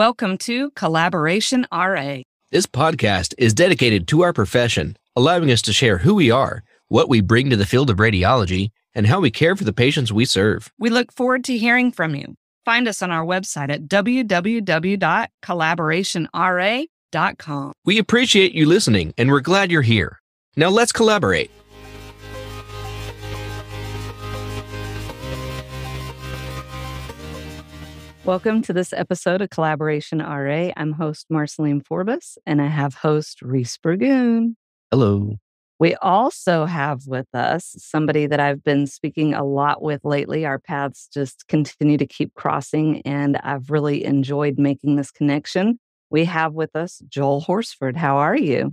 Welcome to Collaboration RA. This podcast is dedicated to our profession, allowing us to share who we are, what we bring to the field of radiology, and how we care for the patients we serve. We look forward to hearing from you. Find us on our website at www.collaborationra.com. We appreciate you listening, and we're glad you're here. Now let's collaborate. Welcome to this episode of Collaboration RA. I'm host Marceline Forbes, and I have host Reese Burgoon. Hello. We also have with us somebody that I've been speaking a lot with lately. Our paths just continue to keep crossing, and I've really enjoyed making this connection. We have with us Joel Horsford. How are you?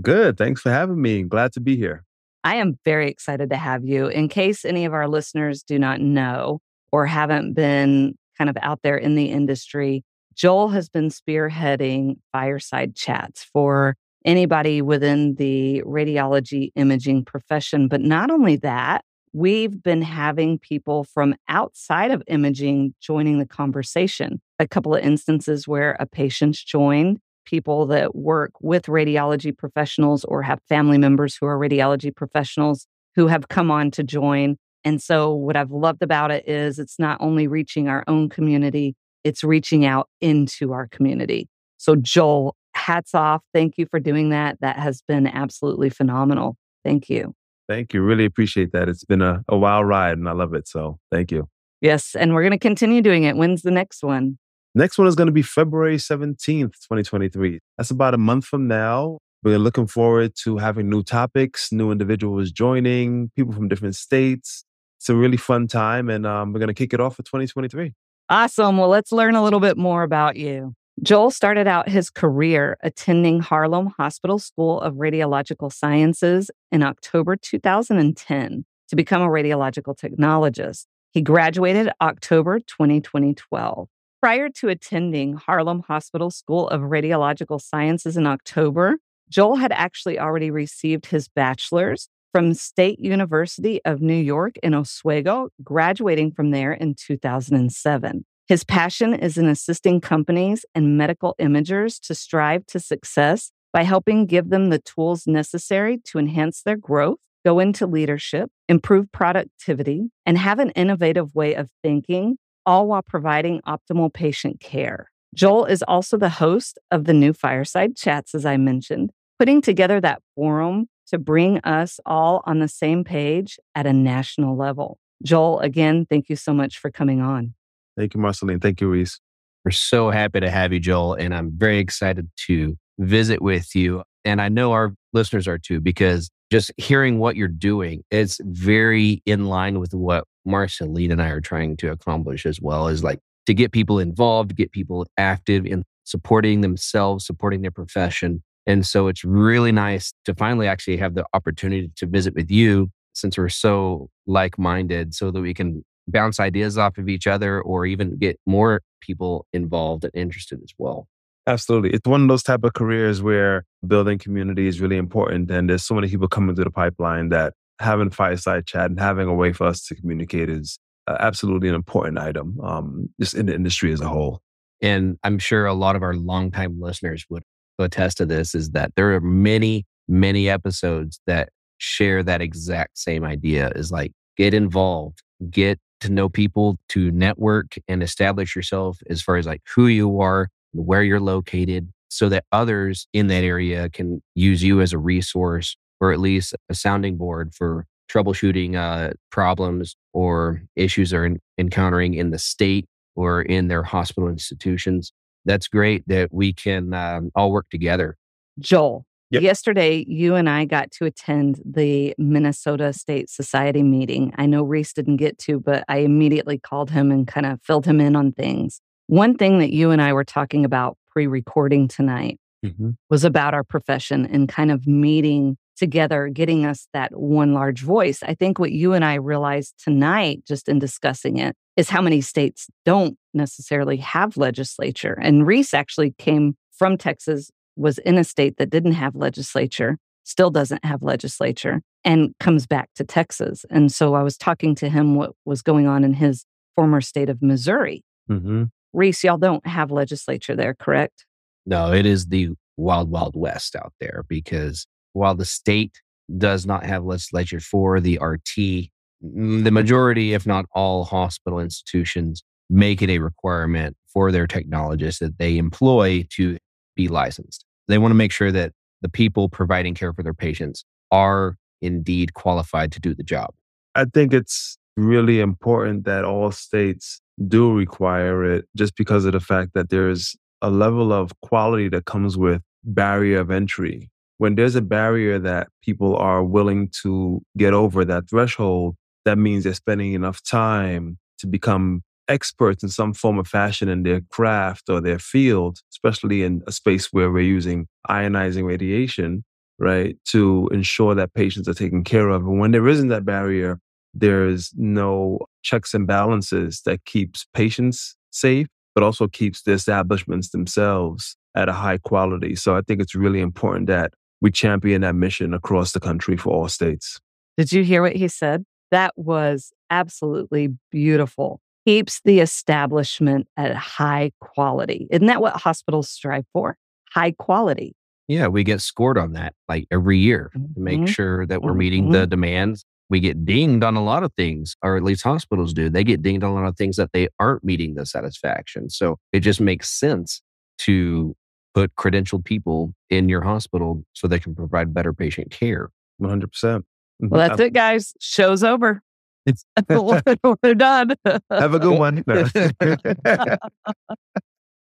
Good. Thanks for having me. Glad to be here. I am very excited to have you. In case any of our listeners do not know or haven't been kind of out there in the industry, Joel has been spearheading fireside chats for anybody within the radiology imaging profession. But not only that, we've been having people from outside of imaging joining the conversation. A couple of instances where a patient's joined, people that work with radiology professionals or have family members who are radiology professionals who have come on to join. And so, what I've loved about it is it's not only reaching our own community, it's reaching out into our community. So, Joel, hats off. Thank you for doing that. That has been absolutely phenomenal. Thank you. Thank you. Really appreciate that. It's been a, a wild ride and I love it. So thank you. Yes. And we're going to continue doing it. When's the next one? Next one is going to be February 17th, 2023. That's about a month from now. We're looking forward to having new topics, new individuals joining, people from different states. It's a really fun time, and um, we're going to kick it off for 2023. Awesome. Well, let's learn a little bit more about you. Joel started out his career attending Harlem Hospital School of Radiological Sciences in October 2010 to become a radiological technologist. He graduated October 2012. Prior to attending Harlem Hospital School of Radiological Sciences in October, Joel had actually already received his bachelor's from State University of New York in Oswego, graduating from there in 2007. His passion is in assisting companies and medical imagers to strive to success by helping give them the tools necessary to enhance their growth, go into leadership, improve productivity, and have an innovative way of thinking, all while providing optimal patient care. Joel is also the host of the new Fireside Chats, as I mentioned, putting together that forum to bring us all on the same page at a national level. Joel, again, thank you so much for coming on. Thank you, Marceline. Thank you, Reese. We're so happy to have you, Joel, and I'm very excited to visit with you. And I know our listeners are too, because just hearing what you're doing, it's very in line with what Marceline and I are trying to accomplish as well, is like to get people involved, get people active in supporting themselves, supporting their profession. And so it's really nice to finally actually have the opportunity to visit with you since we're so like minded so that we can bounce ideas off of each other or even get more people involved and interested as well. Absolutely. It's one of those type of careers where building community is really important. And there's so many people coming through the pipeline that having fireside chat and having a way for us to communicate is uh, absolutely an important item, um, just in the industry as a whole. And I'm sure a lot of our longtime listeners would attest to this is that there are many, many episodes that share that exact same idea is like get involved, get to know people, to network and establish yourself as far as like who you are, where you're located, so that others in that area can use you as a resource or at least a sounding board for troubleshooting uh, problems or issues they're in, encountering in the state or in their hospital institutions. That's great that we can um, all work together. Joel, Yep. Yesterday, you and I got to attend the Minnesota State Society meeting. I know Reese didn't get to, but I immediately called him and kind of filled him in on things. One thing that you and I were talking about pre recording tonight mm-hmm. was about our profession and kind of meeting together, getting us that one large voice. I think what you and I realized tonight, just in discussing it, is how many states don't necessarily have legislature. And Reese actually came from Texas was in a state that didn't have legislature, still doesn't have legislature, and comes back to Texas. And so I was talking to him what was going on in his former state of Missouri. Mm-hmm. Reese, y'all don't have legislature there, correct? No, it is the wild, wild west out there because while the state does not have legislature for the RT, the majority, if not all hospital institutions make it a requirement for their technologists that they employ to be licensed. They want to make sure that the people providing care for their patients are indeed qualified to do the job. I think it's really important that all states do require it just because of the fact that there's a level of quality that comes with barrier of entry. When there's a barrier that people are willing to get over that threshold, that means they're spending enough time to become experts in some form of fashion in their craft or their field, especially in a space where we're using ionizing radiation, right, to ensure that patients are taken care of. And when there isn't that barrier, there's no checks and balances that keeps patients safe, but also keeps the establishments themselves at a high quality. So I think it's really important that we champion that mission across the country for all states. Did you hear what he said? That was absolutely beautiful. Keeps the establishment at high quality. Isn't that what hospitals strive for? High quality. Yeah, we get scored on that like every year mm-hmm. to make sure that we're meeting mm-hmm. the demands. We get dinged on a lot of things, or at least hospitals do. They get dinged on a lot of things that they aren't meeting the satisfaction. So it just makes sense to put credentialed people in your hospital so they can provide better patient care. 100%. Mm-hmm. Well, that's it, guys. Show's over. It's we're done. Have a good one.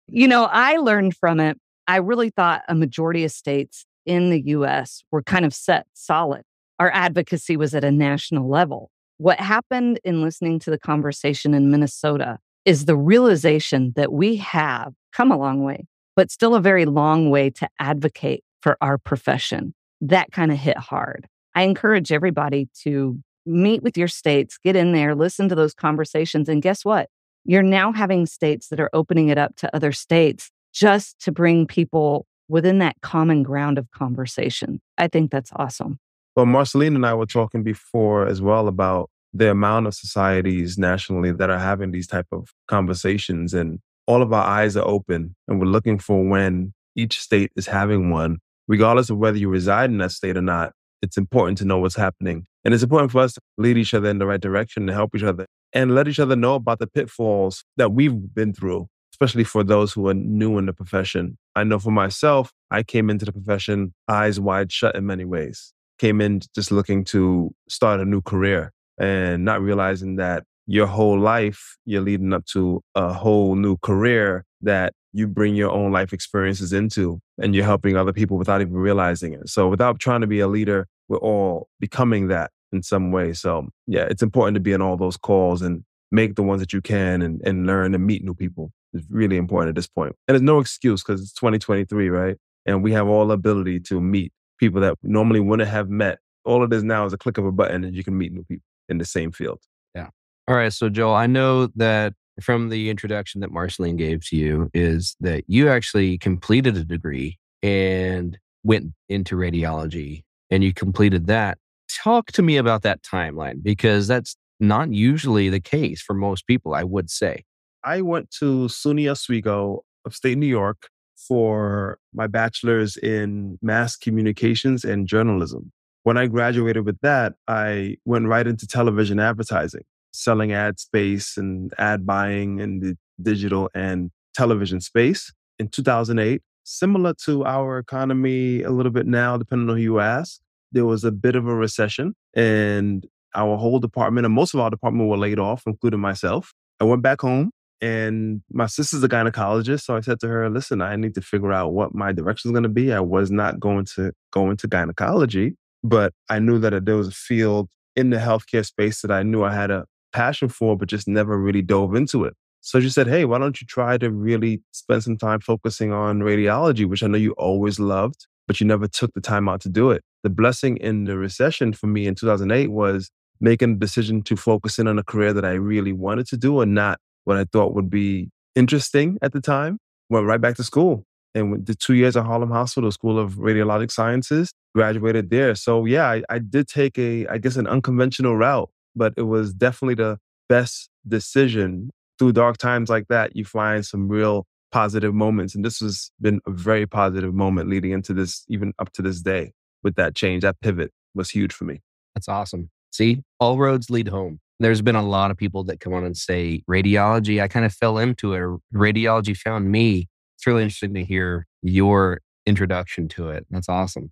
you know, I learned from it. I really thought a majority of states in the US were kind of set solid. Our advocacy was at a national level. What happened in listening to the conversation in Minnesota is the realization that we have come a long way, but still a very long way to advocate for our profession. That kind of hit hard. I encourage everybody to meet with your states, get in there, listen to those conversations. And guess what? You're now having states that are opening it up to other states just to bring people within that common ground of conversation. I think that's awesome. Well, Marceline and I were talking before as well about the amount of societies nationally that are having these type of conversations and all of our eyes are open and we're looking for when each state is having one regardless of whether you reside in that state or not it's important to know what's happening. And it's important for us to lead each other in the right direction to help each other and let each other know about the pitfalls that we've been through, especially for those who are new in the profession. I know for myself, I came into the profession eyes wide shut in many ways. Came in just looking to start a new career and not realizing that your whole life you're leading up to a whole new career that you bring your own life experiences into and you're helping other people without even realizing it. So without trying to be a leader, we're all becoming that in some way. So yeah, it's important to be in all those calls and make the ones that you can and, and learn and meet new people. It's really important at this point. And there's no excuse because it's 2023, right? And we have all ability to meet people that normally wouldn't have met. All it is now is a click of a button and you can meet new people in the same field. Yeah. All right. So Joel, I know that from the introduction that Marceline gave to you is that you actually completed a degree and went into radiology and you completed that. Talk to me about that timeline because that's not usually the case for most people, I would say. I went to SUNY Oswego, upstate New York, for my bachelor's in mass communications and journalism. When I graduated with that, I went right into television advertising selling ad space and ad buying in the digital and television space in 2008. Similar to our economy a little bit now, depending on who you ask, there was a bit of a recession and our whole department and most of our department were laid off, including myself. I went back home and my sister's a gynecologist. So I said to her, listen, I need to figure out what my direction is going to be. I was not going to go into gynecology, but I knew that there was a field in the healthcare space that I knew I had a passion for, but just never really dove into it. So she said, Hey, why don't you try to really spend some time focusing on radiology, which I know you always loved, but you never took the time out to do it. The blessing in the recession for me in 2008 was making a decision to focus in on a career that I really wanted to do and not what I thought would be interesting at the time. Went right back to school and did two years at Harlem Hospital School of Radiologic Sciences, graduated there. So yeah, I, I did take a, I guess, an unconventional route but it was definitely the best decision through dark times like that, you find some real positive moments. And this has been a very positive moment leading into this, even up to this day with that change. That pivot was huge for me. That's awesome. See, all roads lead home. There's been a lot of people that come on and say, radiology, I kind of fell into it, radiology found me. It's really interesting to hear your introduction to it. That's awesome.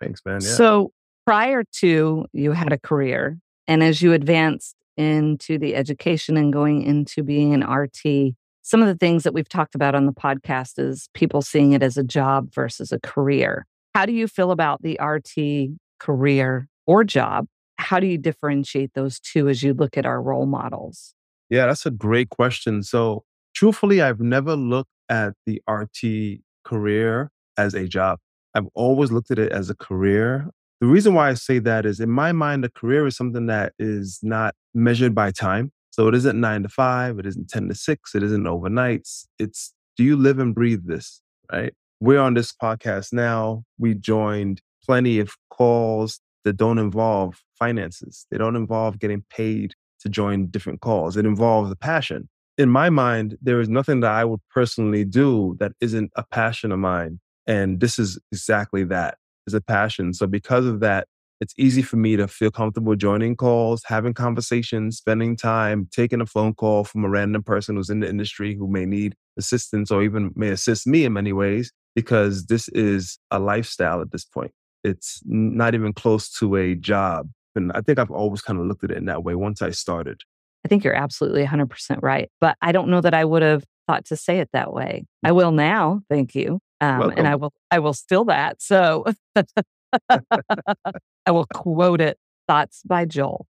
Thanks, man. Yeah. So prior to you had a career, and as you advanced into the education and going into being an RT, some of the things that we've talked about on the podcast is people seeing it as a job versus a career. How do you feel about the RT career or job? How do you differentiate those two as you look at our role models? Yeah, that's a great question. So, truthfully, I've never looked at the RT career as a job. I've always looked at it as a career. The reason why I say that is in my mind, a career is something that is not measured by time. So it isn't nine to five, it isn't 10 to six, it isn't overnights. It's do you live and breathe this, right? We're on this podcast now. We joined plenty of calls that don't involve finances, they don't involve getting paid to join different calls. It involves a passion. In my mind, there is nothing that I would personally do that isn't a passion of mine. And this is exactly that is a passion. So because of that, it's easy for me to feel comfortable joining calls, having conversations, spending time, taking a phone call from a random person who's in the industry who may need assistance or even may assist me in many ways, because this is a lifestyle at this point. It's not even close to a job. And I think I've always kind of looked at it in that way once I started. I think you're absolutely 100% right. But I don't know that I would have thought to say it that way. I will now. Thank you. Um, and I will I will steal that. So I will quote it. Thoughts by Joel.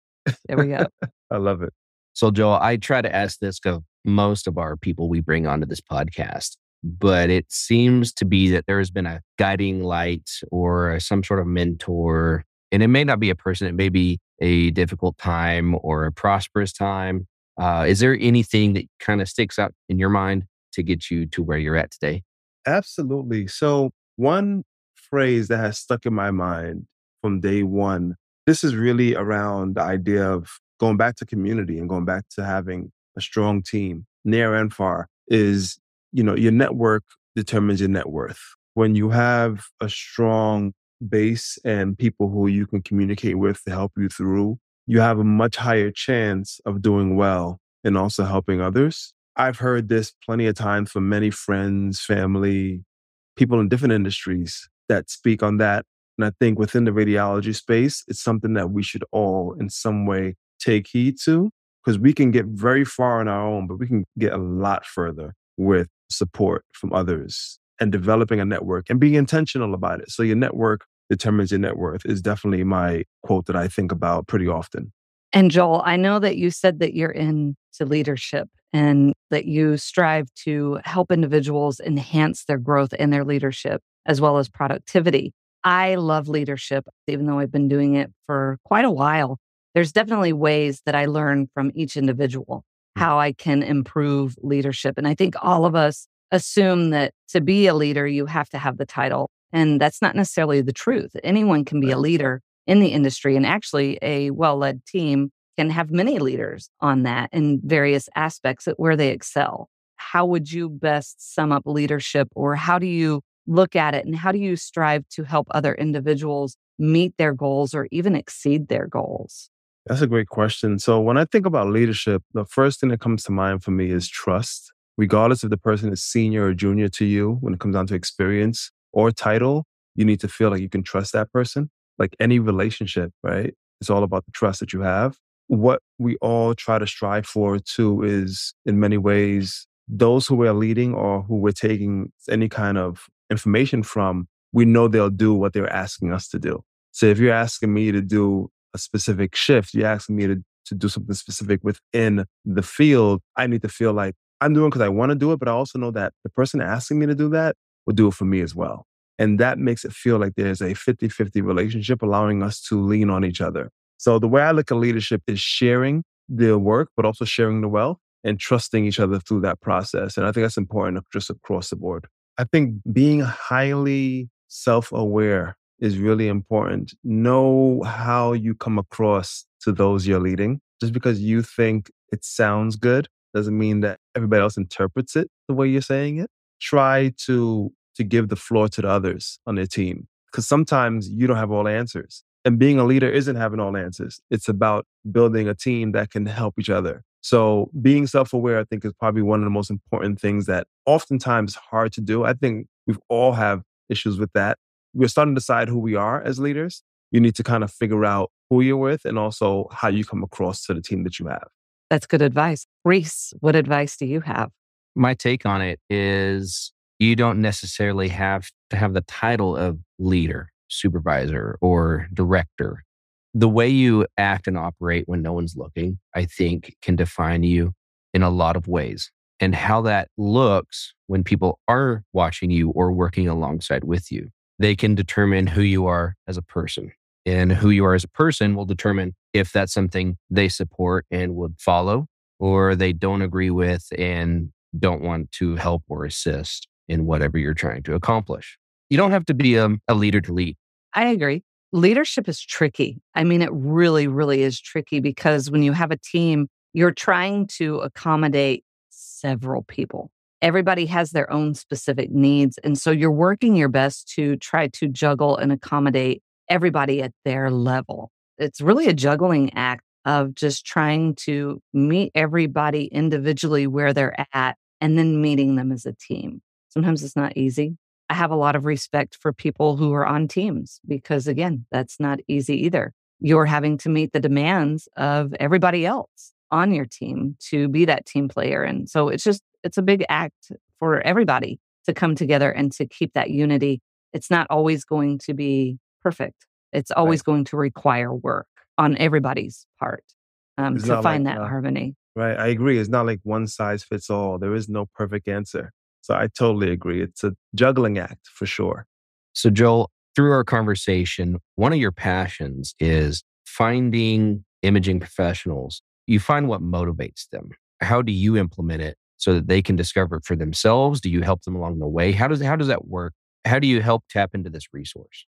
There we go. I love it. So Joel, I try to ask this of most of our people we bring onto this podcast, but it seems to be that there has been a guiding light or some sort of mentor, and it may not be a person. It may be a difficult time or a prosperous time. Uh, is there anything that kind of sticks out in your mind to get you to where you're at today? Absolutely. So, one phrase that has stuck in my mind from day one, this is really around the idea of going back to community and going back to having a strong team near and far is, you know, your network determines your net worth. When you have a strong base and people who you can communicate with to help you through, you have a much higher chance of doing well and also helping others. I've heard this plenty of times from many friends, family, people in different industries that speak on that. And I think within the radiology space, it's something that we should all in some way take heed to because we can get very far on our own, but we can get a lot further with support from others and developing a network and being intentional about it. So your network determines your net worth is definitely my quote that I think about pretty often. And Joel, I know that you said that you're into leadership and that you strive to help individuals enhance their growth and their leadership as well as productivity. I love leadership, even though I've been doing it for quite a while. There's definitely ways that I learn from each individual hmm. how I can improve leadership. And I think all of us assume that to be a leader, you have to have the title. And that's not necessarily the truth. Anyone can be a leader in the industry. And actually, a well led team can have many leaders on that in various aspects where they excel. How would you best sum up leadership, or how do you look at it, and how do you strive to help other individuals meet their goals or even exceed their goals? That's a great question. So, when I think about leadership, the first thing that comes to mind for me is trust. Regardless if the person is senior or junior to you, when it comes down to experience or title, you need to feel like you can trust that person like any relationship, right? It's all about the trust that you have. What we all try to strive for too is in many ways, those who we're leading or who we're taking any kind of information from, we know they'll do what they're asking us to do. So if you're asking me to do a specific shift, you're asking me to, to do something specific within the field, I need to feel like I'm doing because I want to do it, but I also know that the person asking me to do that will do it for me as well. And that makes it feel like there's a 50 50 relationship, allowing us to lean on each other. So the way I look at leadership is sharing the work, but also sharing the wealth and trusting each other through that process. And I think that's important just across the board. I think being highly self aware is really important. Know how you come across to those you're leading. Just because you think it sounds good Doesn't mean that everybody else interprets it the way you're saying it. Try to to give the floor to the others on their team because sometimes you don't have all answers. And being a leader isn't having all answers. It's about building a team that can help each other. So being self-aware, I think, is probably one of the most important things that oftentimes hard to do. I think we've all have issues with that. We're starting to decide who we are as leaders. You need to kind of figure out who you're with and also how you come across to the team that you have. That's good advice. Reese, what advice do you have? My take on it is you don't necessarily have to have the title of leader, supervisor, or director. The way you act and operate when no one's looking, I think, can define you in a lot of ways. And how that looks when people are watching you or working alongside with you, they can determine who you are as a person. And who you are as a person will determine if that's something they support and would follow, or they don't agree with and don't want to help or assist in whatever you're trying to accomplish. You don't have to be a, a leader to lead. I agree. Leadership is tricky. I mean, it really, really is tricky because when you have a team, you're trying to accommodate several people. Everybody has their own specific needs. And so you're working your best to try to juggle and accommodate everybody at their level. It's really a juggling act of just trying to meet everybody individually where they're at and then meeting them as a team. Sometimes it's not easy. I have a lot of respect for people who are on teams because, again, that's not easy either. You're having to meet the demands of everybody else on your team to be that team player. And so it's just, it's a big act for everybody to come together and to keep that unity. It's not always going to be perfect, it's always right. going to require work on everybody's part um, to find like, that uh, harmony. Right. I agree. It's not like one size fits all. There is no perfect answer. So I totally agree. It's a juggling act for sure. So, Joel, through our conversation, one of your passions is finding imaging professionals. You find what motivates them. How do you implement it so that they can discover it for themselves? Do you help them along the way? How does how does that work? How do you help tap into this resource?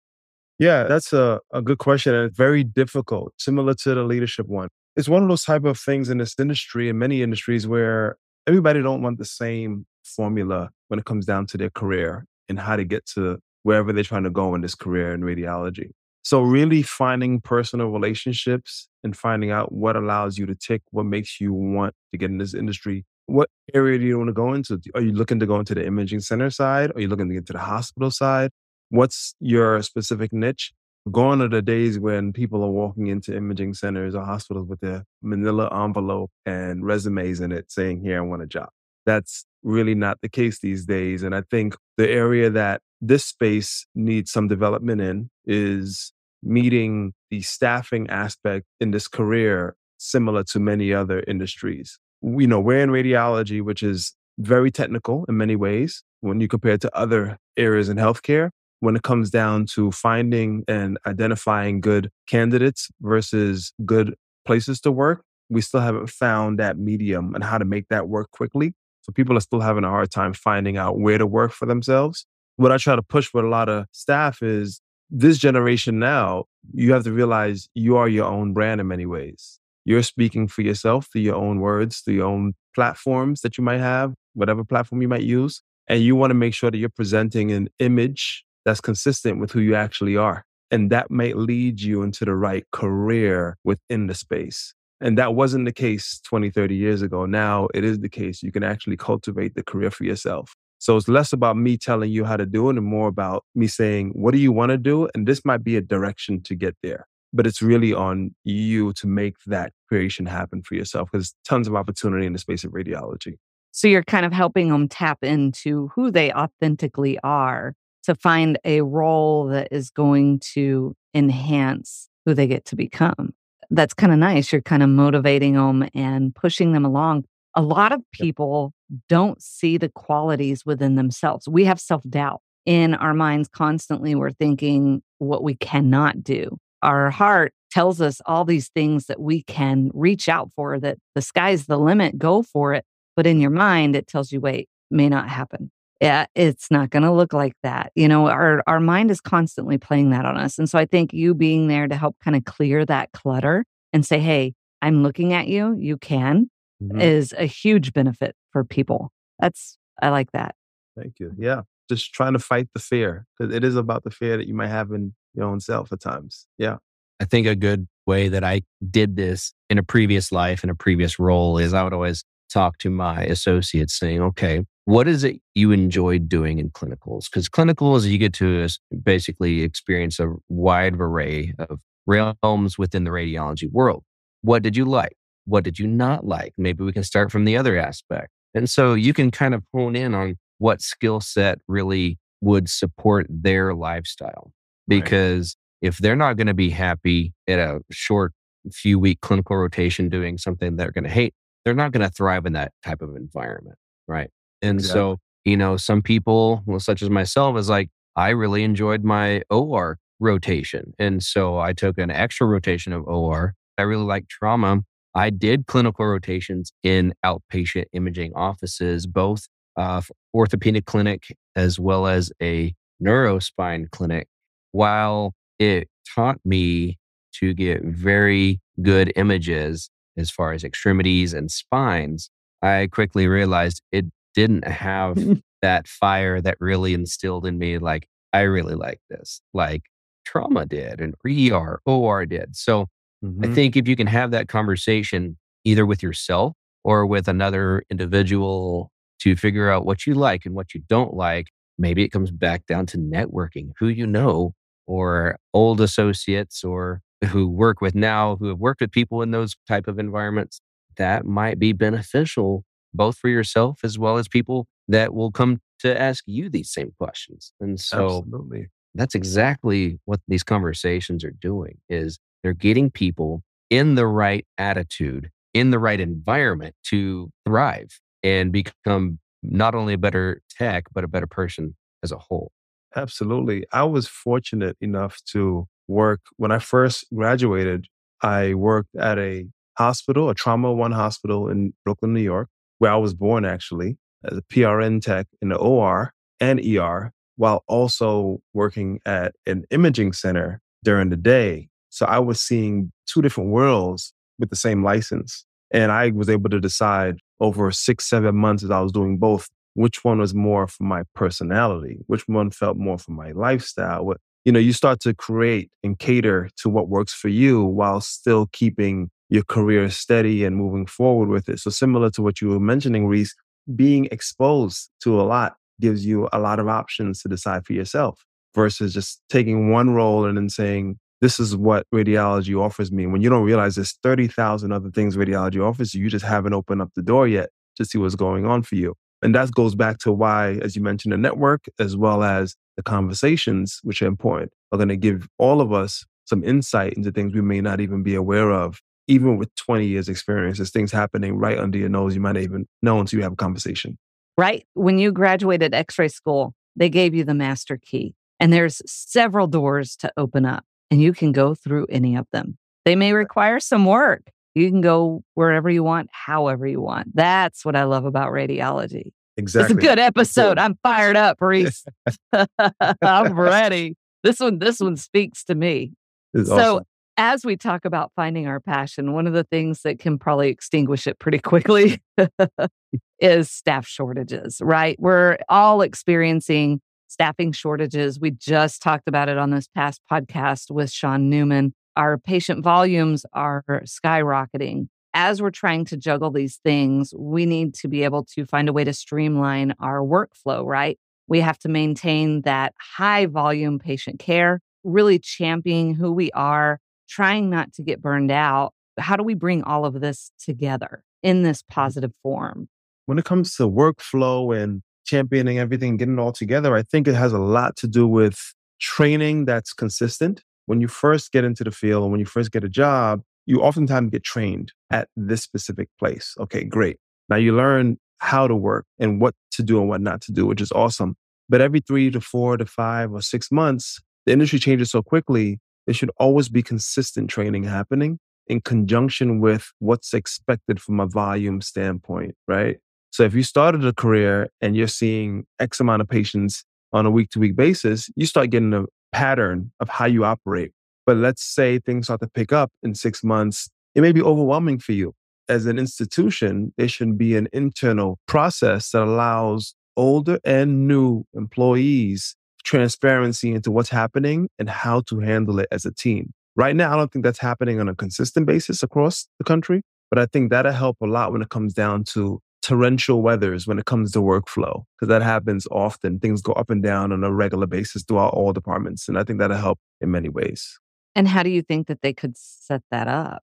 Yeah, that's a, a good question and it's very difficult, similar to the leadership one. It's one of those type of things in this industry and many industries where everybody don't want the same formula when it comes down to their career and how to get to wherever they're trying to go in this career in radiology. So, really finding personal relationships and finding out what allows you to tick, what makes you want to get in this industry. What area do you want to go into? Are you looking to go into the imaging center side? Are you looking to get to the hospital side? What's your specific niche? Gone are the days when people are walking into imaging centers or hospitals with their manila envelope and resumes in it saying, Here, I want a job. That's really not the case these days. And I think the area that this space needs some development in is meeting the staffing aspect in this career similar to many other industries. You know, we're in radiology, which is very technical in many ways when you compare it to other areas in healthcare. When it comes down to finding and identifying good candidates versus good places to work, we still haven't found that medium and how to make that work quickly. So people are still having a hard time finding out where to work for themselves. What I try to push with a lot of staff is this generation now, you have to realize you are your own brand in many ways. You're speaking for yourself through your own words, through your own platforms that you might have, whatever platform you might use. And you want to make sure that you're presenting an image that's consistent with who you actually are. And that might lead you into the right career within the space. And that wasn't the case 20, 30 years ago. Now it is the case. You can actually cultivate the career for yourself. So it's less about me telling you how to do it and more about me saying, what do you want to do? And this might be a direction to get there. But it's really on you to make that creation happen for yourself because tons of opportunity in the space of radiology. So you're kind of helping them tap into who they authentically are to find a role that is going to enhance who they get to become that's kind of nice. You're kind of motivating them and pushing them along. A lot of people don't see the qualities within themselves. We have self doubt in our minds constantly. We're thinking what we cannot do. Our heart tells us all these things that we can reach out for, that the sky's the limit, go for it. But in your mind, it tells you, wait, may not happen yeah, it's not going to look like that. You know, our our mind is constantly playing that on us. And so I think you being there to help kind of clear that clutter and say, "Hey, I'm looking at you. You can. mm-hmm. is a huge benefit for people. That's, I like that. Thank you. Yeah. Just trying to fight the fear because it is about the fear that you might have in your own self at times. Yeah. I think a good way that I did this in a previous life, in a previous role, is I would always talk to my associates saying, okay, what is it you enjoyed doing in clinicals? Because clinicals, you get to basically experience a wide array of realms within the radiology world. What did you like? What did you not like? Maybe we can start from the other aspect. And so you can kind of hone in on what skill set really would support their lifestyle. Because right. if they're not going to be happy at a short few week clinical rotation doing something they're going to hate, they're not going to thrive in that type of environment. Right. And exactly. so, you know, some people, well, such as myself, is like, I really enjoyed my OR rotation. And so I took an extra rotation of OR. I really like trauma. I did clinical rotations in outpatient imaging offices, both uh, orthopedic clinic as well as a neurospine clinic. While it taught me to get very good images as far as extremities and spines, I quickly realized it didn't have that fire that really instilled in me, like, I really like this, like trauma did and ER, OR did. So mm-hmm. I think if you can have that conversation either with yourself or with another individual to figure out what you like and what you don't like, maybe it comes back down to networking, who you know, or old associates or who work with now who have worked with people in those type of environments that might be beneficial both for yourself as well as people that will come to ask you these same questions and so Absolutely. that's exactly what these conversations are doing is they're getting people in the right attitude in the right environment to thrive and become not only a better tech but a better person as a whole Absolutely. I was fortunate enough to work when I first graduated. I worked at a hospital, a trauma one hospital in Brooklyn, New York, where I was born actually as a PRN tech in the OR and ER, while also working at an imaging center during the day. So I was seeing two different worlds with the same license. And I was able to decide over six, seven months as I was doing both which one was more for my personality, which one felt more for my lifestyle. What you know, you start to create and cater to what works for you while still keeping your career steady and moving forward with it. So similar to what you were mentioning, Reese, being exposed to a lot gives you a lot of options to decide for yourself versus just taking one role and then saying, this is what radiology offers me. When you don't realize there's 30,000 other things radiology offers you, you just haven't opened up the door yet to see what's going on for you. And that goes back to why, as you mentioned, the network, as well as the conversations, which are important, are going to give all of us some insight into things we may not even be aware of. Even with 20 years experience, there's things happening right under your nose you might not even know until you have a conversation. Right. When you graduated x-ray school, they gave you the master key and there's several doors to open up and you can go through any of them. They may require some work, you can go wherever you want, however you want. That's what I love about radiology. Exactly. It's a good episode. I'm fired up, Reese. I'm ready. This one, this one speaks to me. so awesome. as we talk about finding our passion, one of the things that can probably extinguish it pretty quickly is staff shortages, right? We're all experiencing staffing shortages. We just talked about it on this past podcast with Sean Newman our patient volumes are skyrocketing. As we're trying to juggle these things, we need to be able to find a way to streamline our workflow, right? We have to maintain that high volume patient care, really championing who we are, trying not to get burned out. How do we bring all of this together in this mm. positive form? When it comes to workflow and championing everything, getting it all together, I think it has a lot to do with training that's consistent when you first get into the field and when you first get a job, you oftentimes get trained at this specific place. Okay, great. Now you learn how to work and what to do and what not to do, which is awesome. But every three to four to five or six months, the industry changes so quickly, there should always be consistent training happening in conjunction with what's expected from a volume standpoint, right? So if you started a career and you're seeing X amount of patients on a week to week basis, you start getting a, pattern of how you operate. But let's say things start to pick up in six months, it may be overwhelming for you. as an institution, it should be an internal process that allows older and new employees transparency into what's happening and how to handle it as a team. Right now, I don't think that's happening on a consistent basis across the country, but I think that'll help a lot when it comes down to torrential weathers when it comes to workflow, because that happens often. Things go up and down on a regular basis throughout all departments. And I think that'll help in many ways. And how do you think that they could set that up?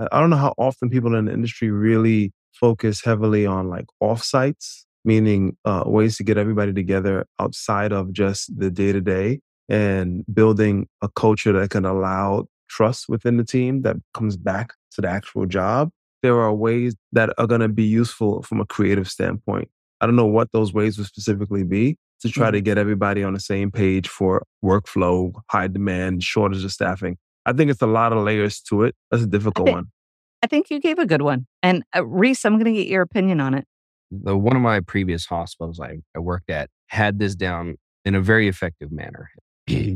I don't know how often people in the industry really focus heavily on like offsites, meaning uh, ways to get everybody together outside of just the day to day and building a culture that can allow trust within the team that comes back to the actual job. There are ways that are going to be useful from a creative standpoint. I don't know what those ways would specifically be to try mm-hmm. to get everybody on the same page for workflow, high demand, shortage of staffing. I think it's a lot of layers to it. That's a difficult I think, one. I think you gave a good one. And uh, Reese, I'm going to get your opinion on it. The one of my previous hospitals I, I worked at had this down in a very effective manner.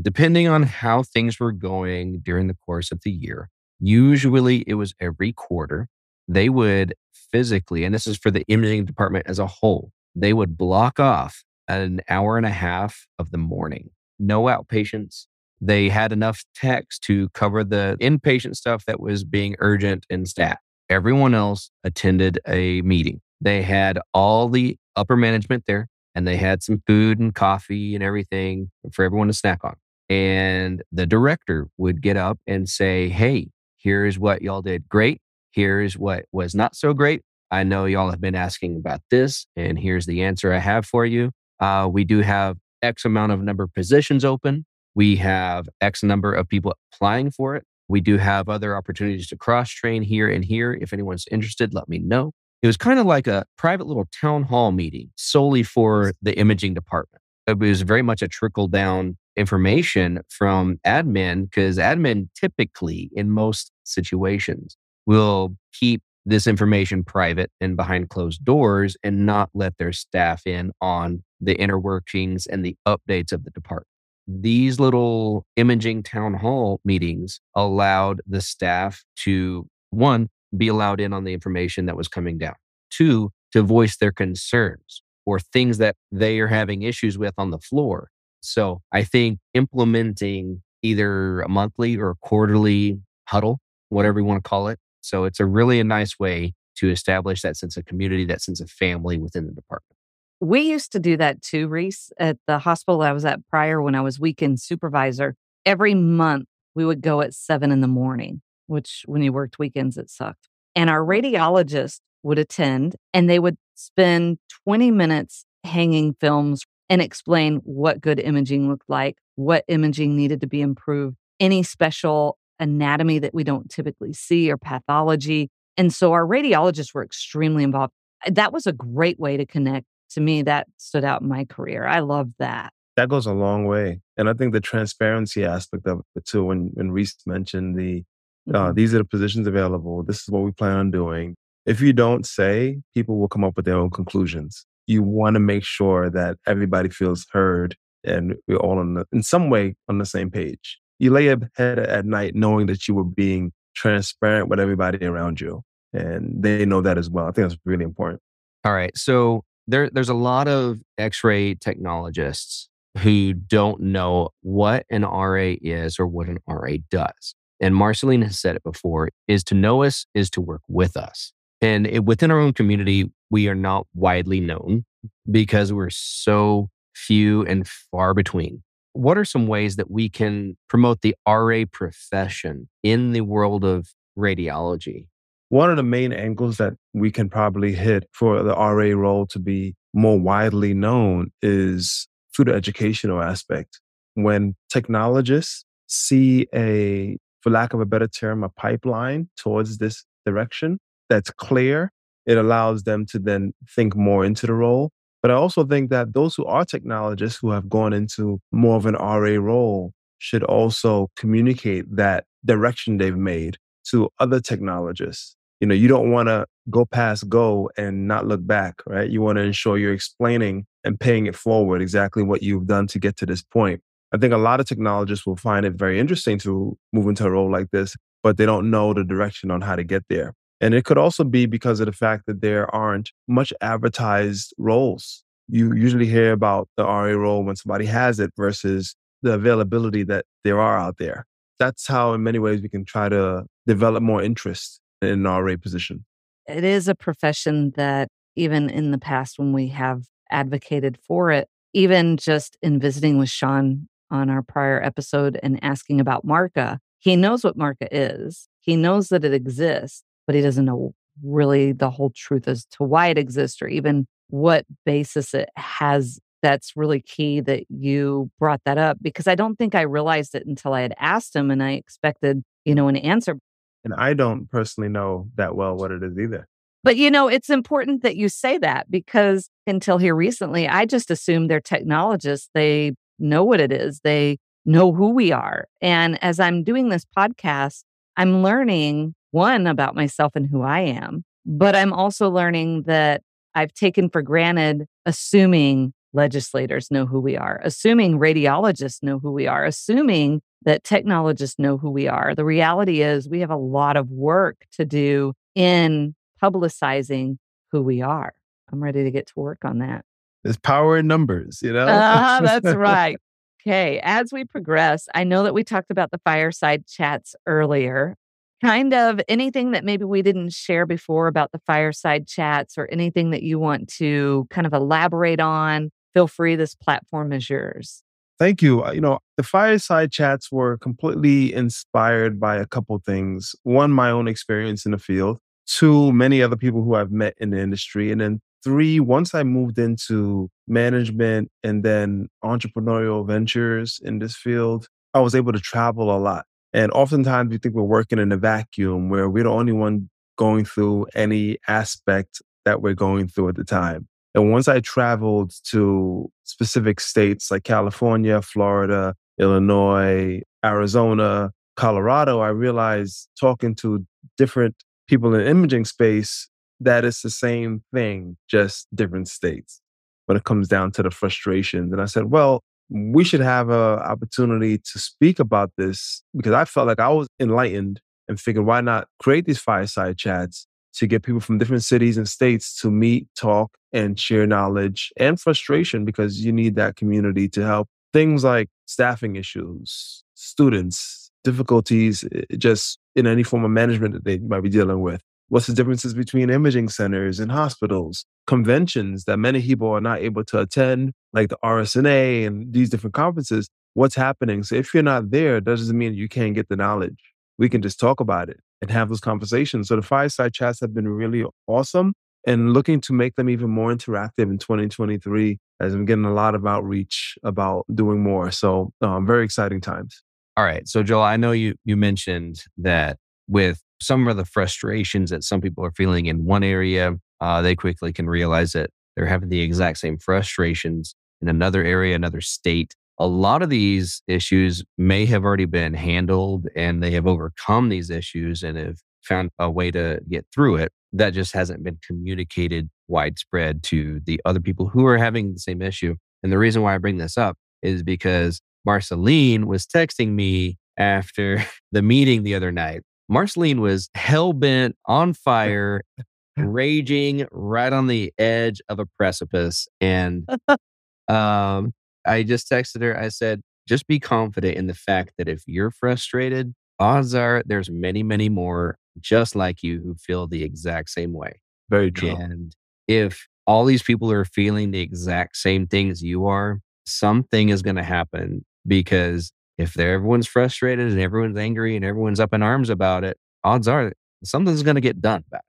depending on how things were going during the course of the year, usually it was every quarter, they would physically, and this is for the imaging department as a whole, they would block off an hour and a half of the morning. No outpatients. They had enough techs to cover the inpatient stuff that was being urgent and stat. Everyone else attended a meeting. They had all the upper management there and they had some food and coffee and everything for everyone to snack on. And the director would get up and say, Hey, here's what y'all did great. Here's what was not so great. I know y'all have been asking about this, and here's the answer I have for you. Uh, we do have X amount of number of positions open. We have X number of people applying for it. We do have other opportunities to cross train here and here. If anyone's interested, let me know. It was kind of like a private little town hall meeting solely for the imaging department. It was very much a trickle down information from admin because admin typically, in most situations, will keep this information private and behind closed doors and not let their staff in on the inner workings and the updates of the department. These little imaging town hall meetings allowed the staff to, one, be allowed in on the information that was coming down. Two, to voice their concerns or things that they are having issues with on the floor. So I think implementing either a monthly or a quarterly huddle, whatever you want to call it. So it's a really a nice way to establish that sense of community, that sense of family within the department. We used to do that too, Reese, at the hospital I was at prior when I was weekend supervisor. Every month we would go at seven in the morning, which when you worked weekends, it sucked. And our radiologist would attend and they would spend 20 minutes hanging films and explain what good imaging looked like, what imaging needed to be improved, any special anatomy that we don't typically see or pathology. And so our radiologists were extremely involved. That was a great way to connect. To me, that stood out in my career. I love that. That goes a long way. And I think the transparency aspect of it too, when, when Reese mentioned the uh, mm-hmm. these are the positions available. This is what we plan on doing. If you don't say, people will come up with their own conclusions. You want to make sure that everybody feels heard and we're all on the, in some way on the same page. You lay your head at night knowing that you were being transparent with everybody around you. And they know that as well. I think that's really important. All right. So there, there's a lot of X-ray technologists who don't know what an RA is or what an RA does. And Marceline has said it before, is to know us is to work with us. And it, within our own community, we are not widely known because we're so few and far between. What are some ways that we can promote the RA profession in the world of radiology? One of the main angles that we can probably hit for the RA role to be more widely known is through the educational aspect. When technologists see a, for lack of a better term, a pipeline towards this direction, that's clear, it allows them to then think more into the role. But I also think that those who are technologists who have gone into more of an RA role should also communicate that direction they've made to other technologists. You know, you don't want to go past go and not look back, right? You want to ensure you're explaining and paying it forward exactly what you've done to get to this point. I think a lot of technologists will find it very interesting to move into a role like this, but they don't know the direction on how to get there. And it could also be because of the fact that there aren't much advertised roles. You usually hear about the RA role when somebody has it versus the availability that there are out there. That's how, in many ways, we can try to develop more interest in an RA position. It is a profession that, even in the past, when we have advocated for it, even just in visiting with Sean on our prior episode and asking about MARCA, he knows what MARCA is. He knows that it exists, but he doesn't know really the whole truth as to why it exists or even what basis it has. That's really key that you brought that up because I don't think I realized it until I had asked him and I expected, you know, an answer. And I don't personally know that well what it is either. But you know, it's important that you say that because until here recently, I just assumed they're technologists. They know what it is, they know who we are. And as I'm doing this podcast, I'm learning one about myself and who I am, but I'm also learning that I've taken for granted assuming legislators know who we are, assuming radiologists know who we are, assuming that technologists know who we are. The reality is, we have a lot of work to do in publicizing who we are. I'm ready to get to work on that. There's power in numbers, you know? uh, that's right. Okay. As we progress, I know that we talked about the fireside chats earlier. Kind of anything that maybe we didn't share before about the fireside chats or anything that you want to kind of elaborate on, feel free. This platform is yours. Thank you. Uh, you know, the fireside chats were completely inspired by a couple things. One, my own experience in the field. Two, many other people who I've met in the industry. And then three, once I moved into management and then entrepreneurial ventures in this field, I was able to travel a lot. And oftentimes we think we're working in a vacuum where we're the only one going through any aspect that we're going through at the time. And once I traveled to specific states like California, Florida, Illinois, Arizona, Colorado, I realized talking to different people in imaging space that it's the same thing, just different states when it comes down to the frustrations. And I said, well, we should have an opportunity to speak about this because I felt like I was enlightened and figured why not create these fireside chats to get people from different cities and states to meet, talk, and share knowledge and frustration because you need that community to help things like staffing issues, students, difficulties eh, just in any form of management that they might be dealing with. What's the differences between imaging centers and hospitals? Conventions that many people are not able to attend, like the RSNA and these different conferences. What's happening? So if you're not there, that doesn't mean you can't get the knowledge. We can just talk about it and have those conversations. So the fireside chats have been really awesome and looking to make them even more interactive in 2023 as I'm getting a lot of outreach about doing more. So um, very exciting times. All right. So Joel, I know you you mentioned that with some of the frustrations that some people are feeling in one area, uh, they quickly can realize that they're having the exact same frustrations in another area, another state. A lot of these issues may have already been handled and they have overcome these issues and have found a way to get through it. That just hasn't been communicated widespread to the other people who are having the same issue. And the reason why I bring this up is because Marceline was texting me after the meeting the other night Marceline was hell bent on fire, raging right on the edge of a precipice. And um, I just texted her. I said, just be confident in the fact that if you're frustrated, odds are there's many, many more just like you who feel the exact same way. Very true. And if all these people are feeling the exact same things you are, something is going to happen because if everyone's frustrated and everyone's angry and everyone's up in arms about it, odds are something's going to get done about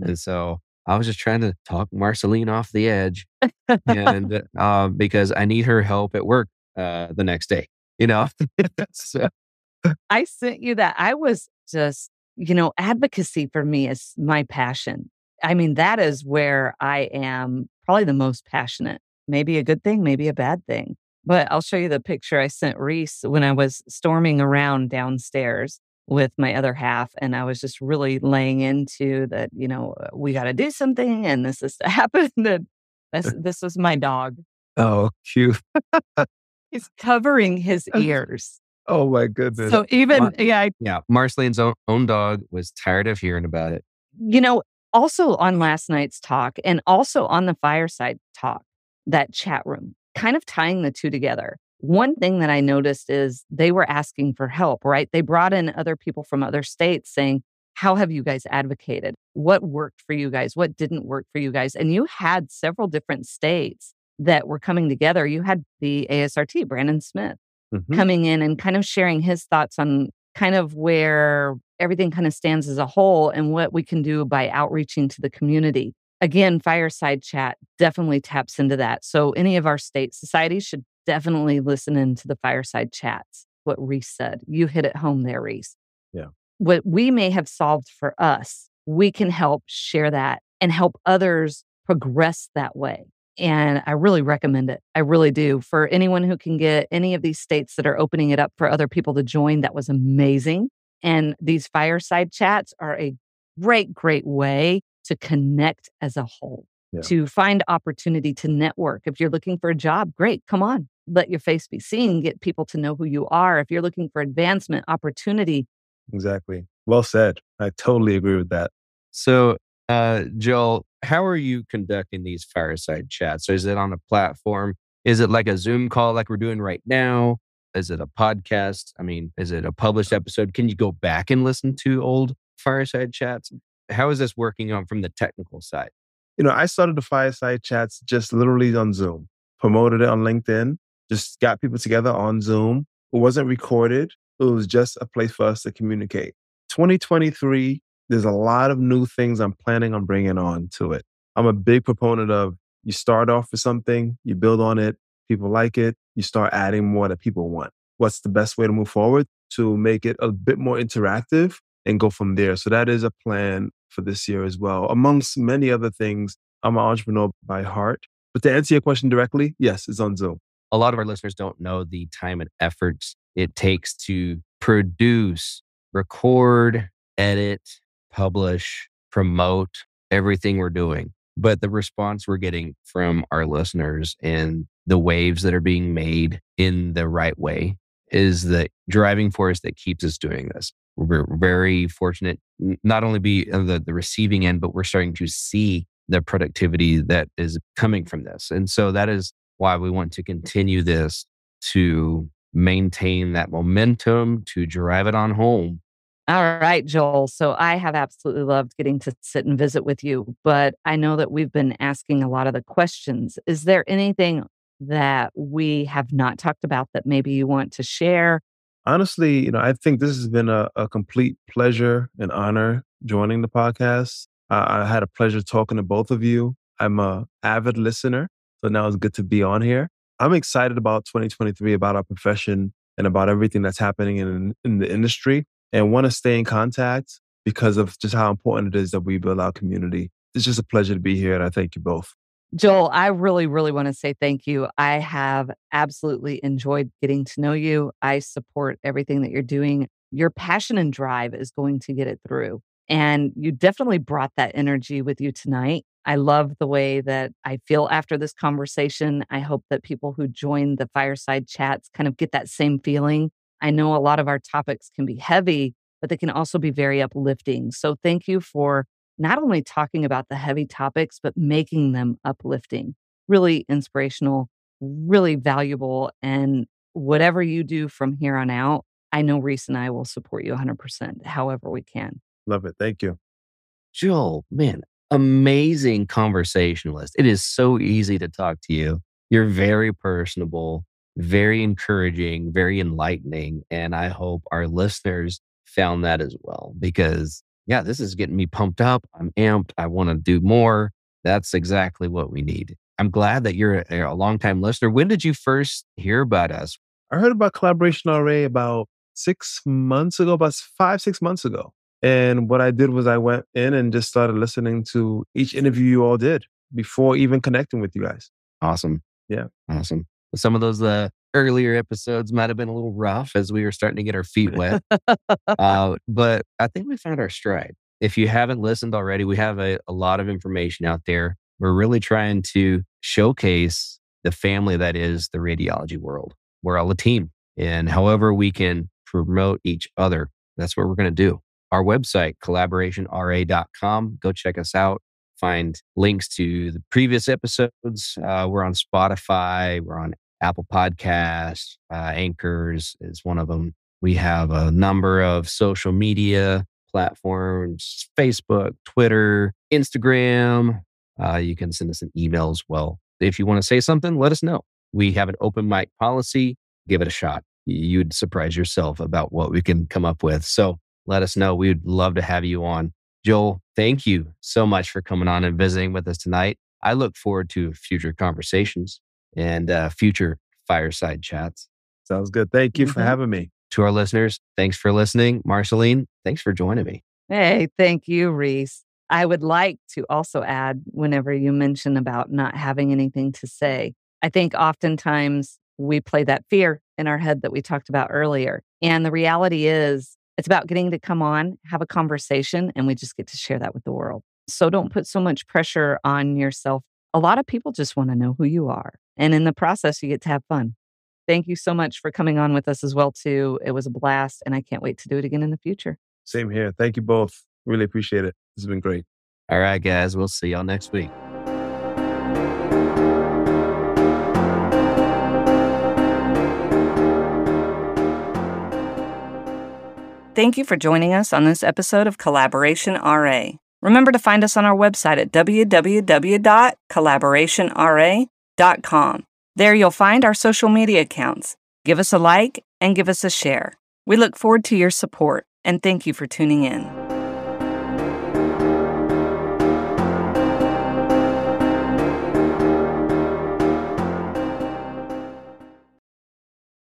it. And so I was just trying to talk Marceline off the edge, and uh, because I need her help at work uh, the next day, you know. so. I sent you that. I was just, you know, advocacy for me is my passion. I mean, that is where I am probably the most passionate. Maybe a good thing, maybe a bad thing. But I'll show you the picture I sent Reese when I was storming around downstairs with my other half. And I was just really laying into that, you know, uh, we got to do something and this is to happen. And this, this was my dog. Oh, cute. He's covering his ears. Oh my goodness. So even, Mar- yeah. I, yeah. Marceline's own, own dog was tired of hearing about it. You know, also on last night's talk and also on the fireside talk, that chat room, kind of tying the two together. One thing that I noticed is they were asking for help, right? They brought in other people from other states saying, How have you guys advocated? What worked for you guys? What didn't work for you guys? And you had several different states that were coming together. You had the ASRT, Brandon Smith, mm-hmm. coming in and kind of sharing his thoughts on kind of where everything kind of stands as a whole and what we can do by outreaching to the community. Again, Fireside Chat definitely taps into that. So, any of our state societies should definitely listen into the Fireside Chats. What Reese said. You hit it home there, Reese. Yeah. What we may have solved for us, we can help share that and help others progress that way. And I really recommend it. I really do. For anyone who can get any of these states that are opening it up for other people to join, that was amazing. And these fireside chats are a great, great way to connect as a whole, yeah. to find opportunity to network. If you're looking for a job, great, come on, let your face be seen, get people to know who you are. If you're looking for advancement, opportunity. Exactly. Well said. I totally agree with that. So, uh, Joel, how are you conducting these fireside chats? So is it on a platform? Is it like a Zoom call like we're doing right now? Is it a podcast? I mean, is it a published episode? Can you go back and listen to old fireside chats? How is this working on from the technical side? You know, I started the fireside chats just literally on Zoom, promoted it on LinkedIn, just got people together on Zoom. It wasn't recorded. It was just a place for us to communicate. 2023 there's a lot of new things I'm planning on bringing on to it. I'm a big proponent of you start off with something, you build on it, people like it, you start adding more that people want. What's the best way to move forward to make it a bit more interactive and go from there? So that is a plan for this year as well. Amongst many other things, I'm an entrepreneur by heart. But to answer your question directly, yes, it's on Zoom. A lot of our listeners don't know the time and efforts it takes to produce, record, edit, publish, promote everything we're doing. But the response we're getting from our listeners and the waves that are being made in the right way is the driving force that keeps us doing this. We're very fortunate not only be on the, the receiving end, but we're starting to see the productivity that is coming from this. And so that is why we want to continue this to maintain that momentum, to drive it on home all right, Joel. So I have absolutely loved getting to sit and visit with you, but I know that we've been asking a lot of the questions. Is there anything that we have not talked about that maybe you want to share? Honestly, you know, I think this has been a, a complete pleasure and honor joining the podcast. I, I had a pleasure talking to both of you. I'm a avid listener, so now it's good to be on here. I'm excited about 2023, about our profession, and about everything that's happening in in the industry and want to stay in contact because of just how important it is that we build our community. It's just a pleasure to be here, and I thank you both. Joel, I really, really want to say thank you. I have absolutely enjoyed getting to know you. I support everything that you're doing. Your passion and drive is going to get it through. And you definitely brought that energy with you tonight. I love the way that I feel after this conversation. I hope that people who join the fireside chats kind of get that same feeling I know a lot of our topics can be heavy, but they can also be very uplifting. So thank you for not only talking about the heavy topics, but making them uplifting, really inspirational, really valuable. And whatever you do from here on out, I know Reese and I will support you 100%, however we can. Love it. Thank you. Joel, man, amazing conversationalist. It is so easy to talk to you. You're very personable very encouraging, very enlightening. And I hope our listeners found that as well because, yeah, this is getting me pumped up. I'm amped. I want to do more. That's exactly what we need. I'm glad that you're a, a longtime listener. When did you first hear about us? I heard about Collaboration RA about six months ago, about five, six months ago. And what I did was I went in and just started listening to each interview you all did before even connecting with you guys. Awesome. Yeah. Awesome. Some of those uh, earlier episodes might have been a little rough as we were starting to get our feet wet. uh, but I think we found our stride. If you haven't listened already, we have a, a lot of information out there. We're really trying to showcase the family that is the radiology world. We're all a team. And however we can promote each other, that's what we're going to do. our website, collaborationra.com. Go check us out. Find links to the previous episodes. Uh, we're on Spotify, we're on Apple Podcasts, uh, Anchors is one of them. We have a number of social media platforms Facebook, Twitter, Instagram. Uh, you can send us an email as well. If you want to say something, let us know. We have an open mic policy. Give it a shot. You'd surprise yourself about what we can come up with. So let us know. We'd love to have you on. Joel, thank you so much for coming on and visiting with us tonight. I look forward to future conversations and uh, future fireside chats. Sounds good. Thank you mm-hmm. for having me. To our listeners, thanks for listening. Marceline, thanks for joining me. Hey, thank you, Reese. I would like to also add whenever you mention about not having anything to say, I think oftentimes we play that fear in our head that we talked about earlier. And the reality is, it's about getting to come on, have a conversation, and we just get to share that with the world. So don't put so much pressure on yourself. A lot of people just want to know who you are. And in the process, you get to have fun. Thank you so much for coming on with us as well, too. It was a blast, and I can't wait to do it again in the future. Same here. Thank you both. Really appreciate it. This has been great. All right, guys. We'll see y'all next week. Thank you for joining us on this episode of Collaboration RA. Remember to find us on our website at www.collaborationra.com. There you'll find our social media accounts. Give us a like and give us a share. We look forward to your support and thank you for tuning in.